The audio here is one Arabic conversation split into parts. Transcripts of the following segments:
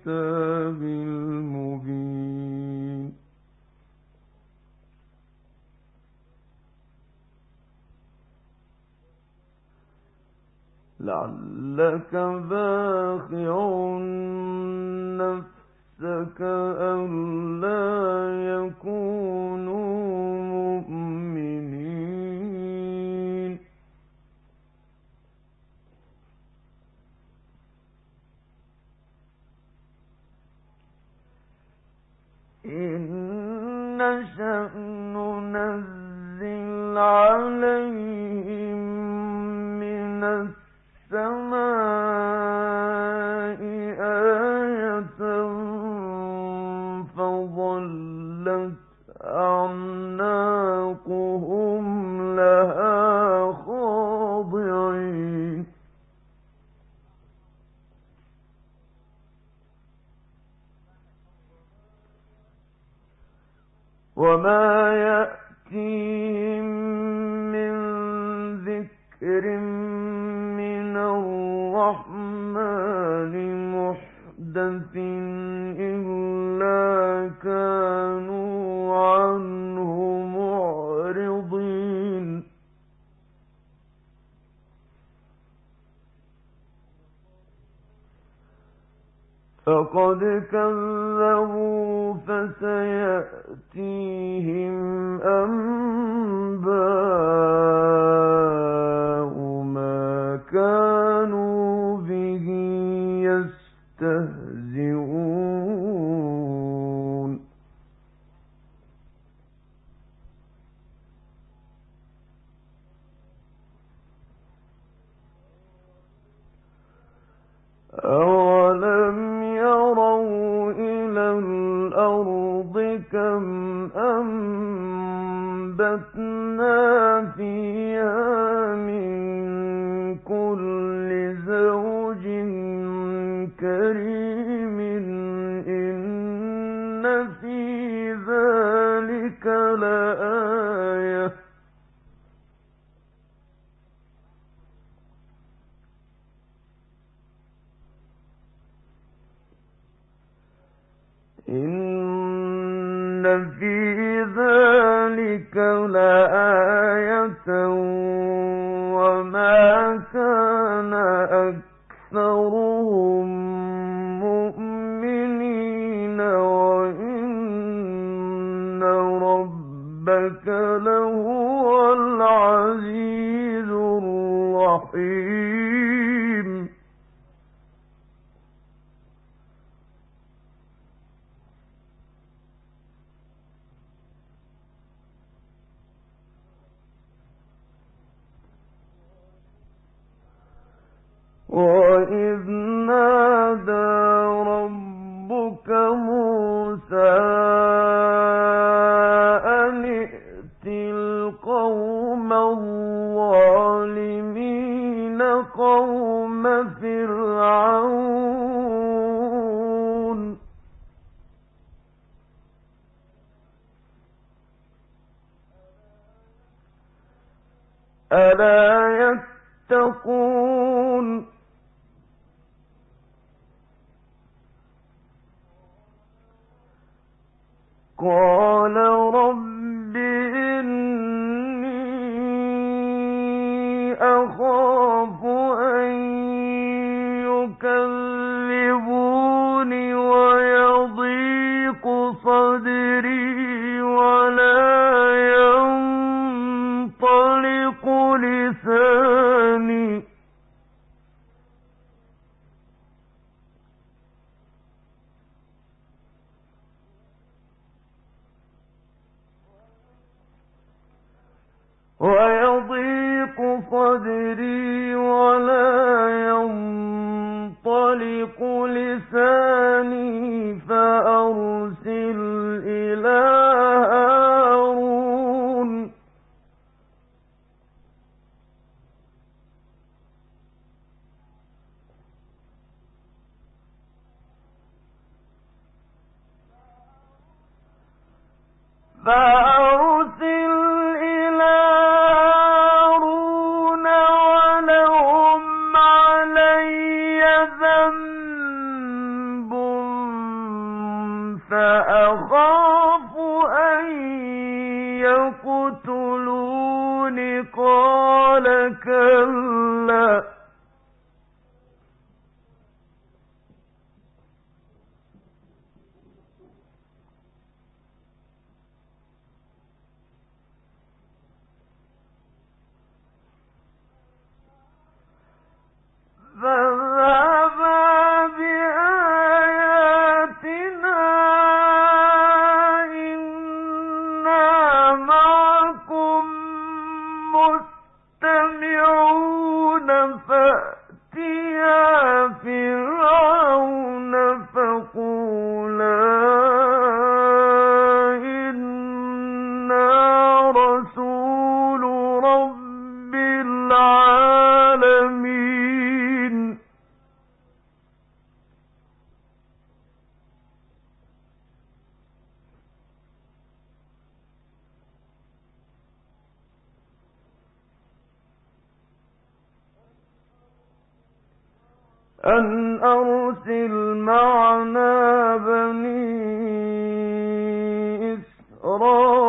الكتاب المبين. لعلك باخع نفسك ألا يكونوا فقد كذبوا فسيأتيهم أنباء في ذلك لآية وإذ نادى ربك موسى الْفُلْكُ لِسَانًا اقتلوني قال كلا أن أرسل معنا بني إسرائيل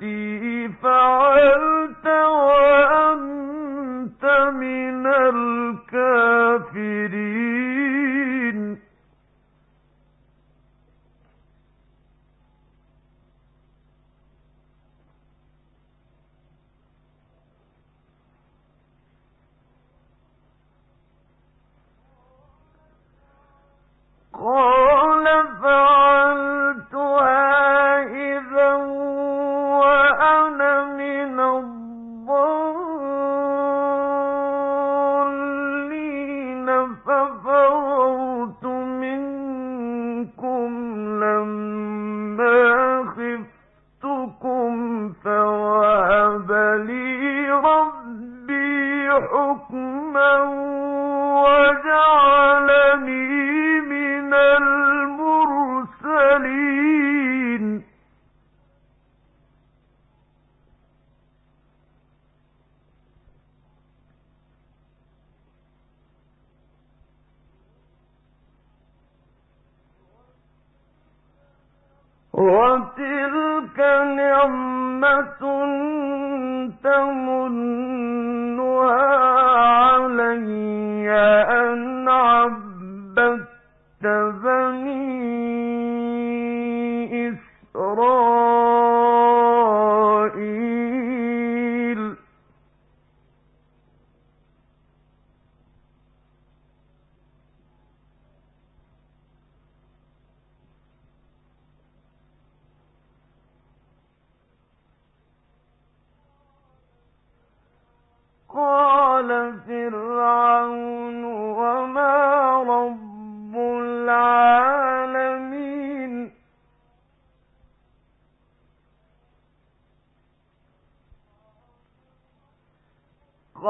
التي فعلت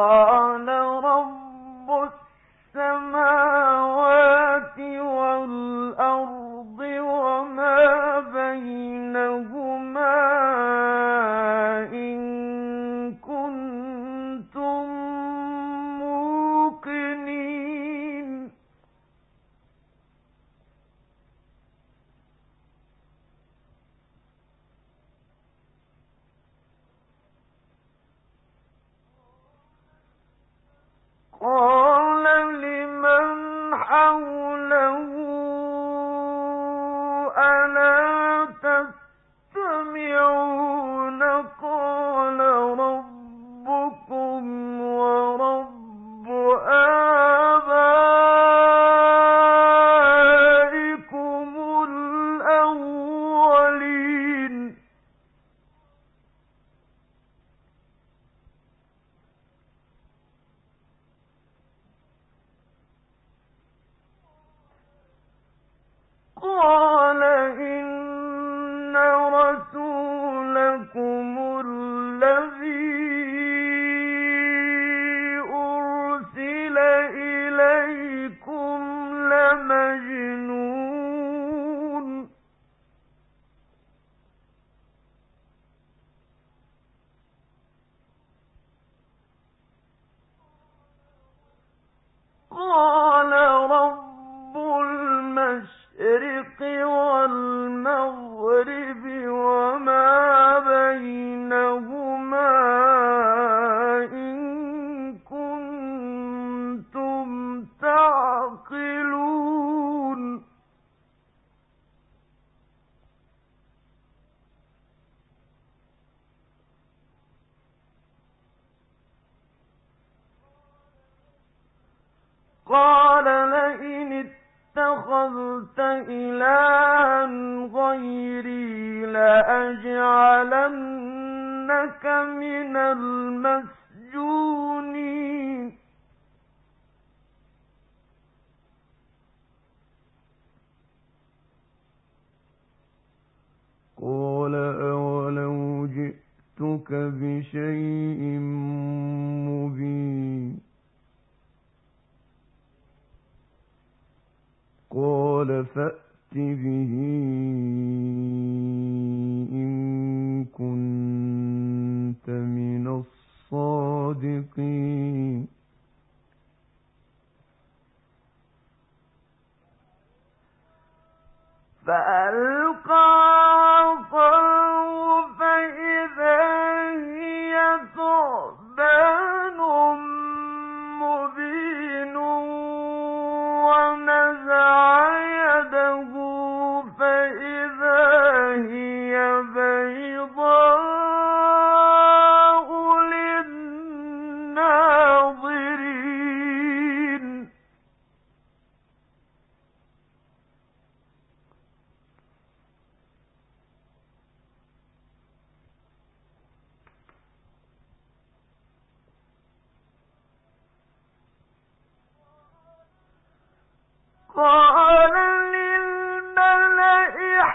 قال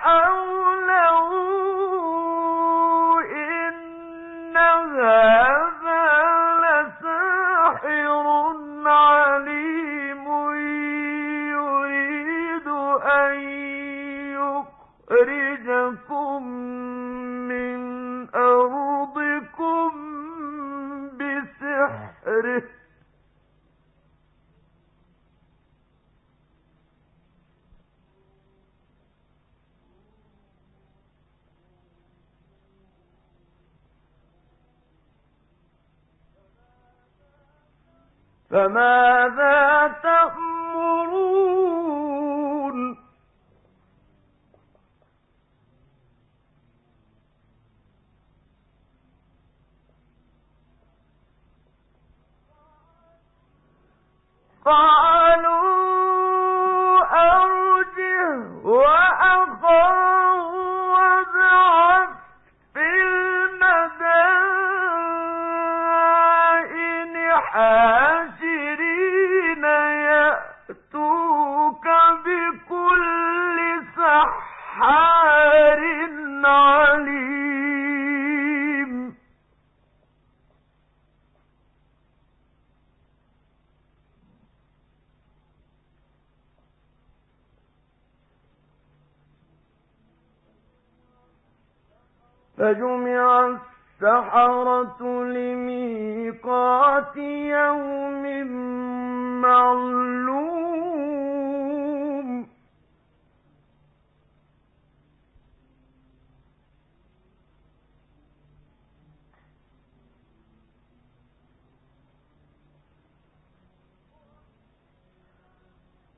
أو فماذا تأمرون؟ قالوا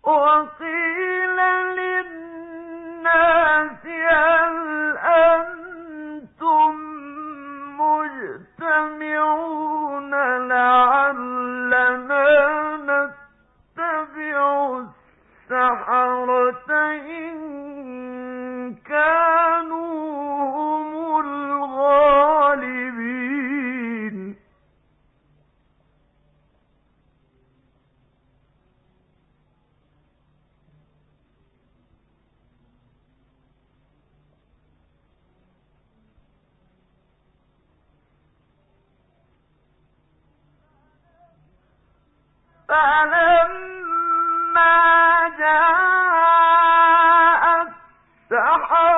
وقيل للناس هل السحرة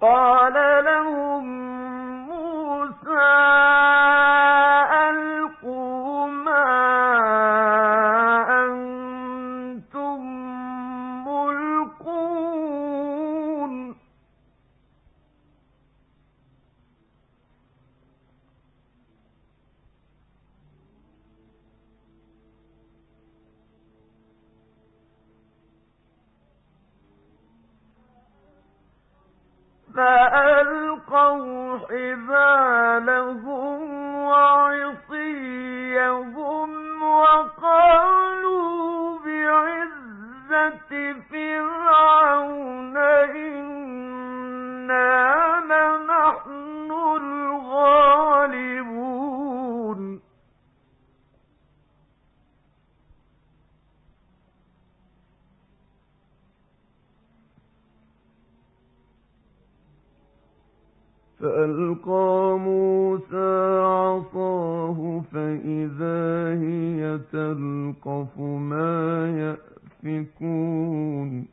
قال فألقى موسى عصاه فإذا هي تلقف ما يأفكون.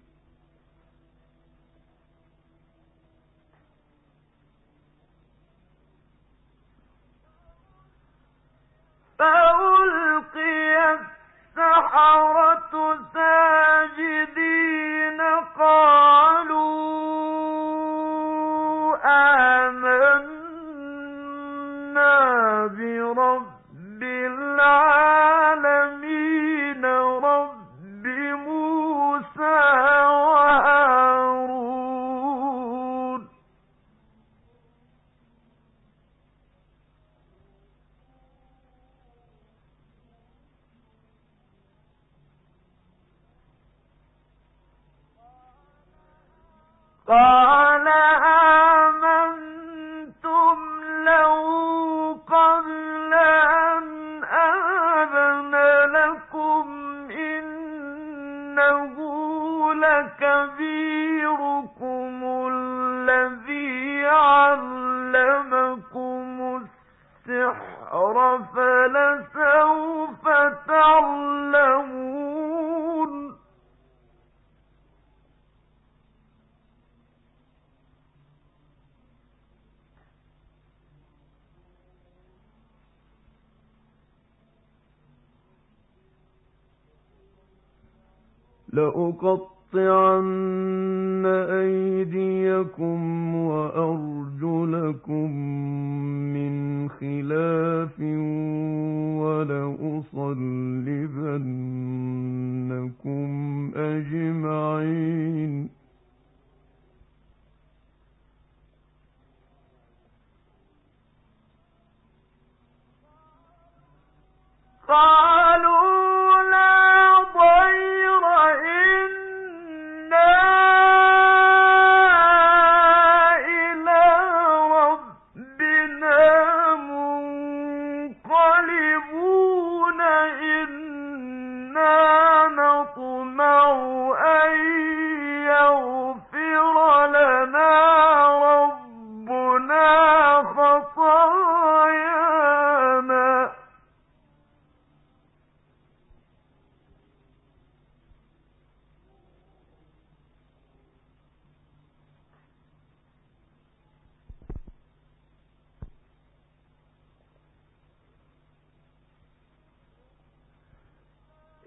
فألقي السحرة ساجدين قالوا آمنا برب العالمين رب موسى وهارون. قال لكم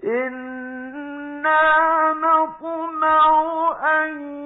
إنا نطمع أن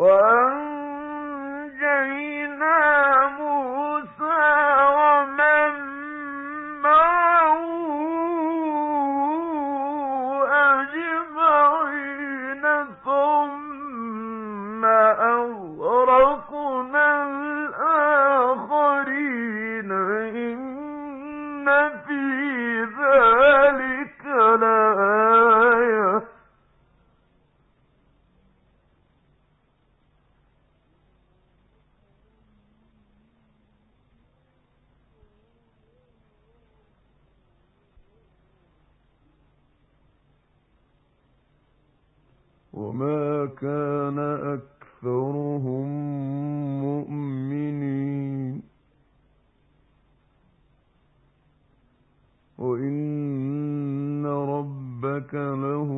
Well, لك له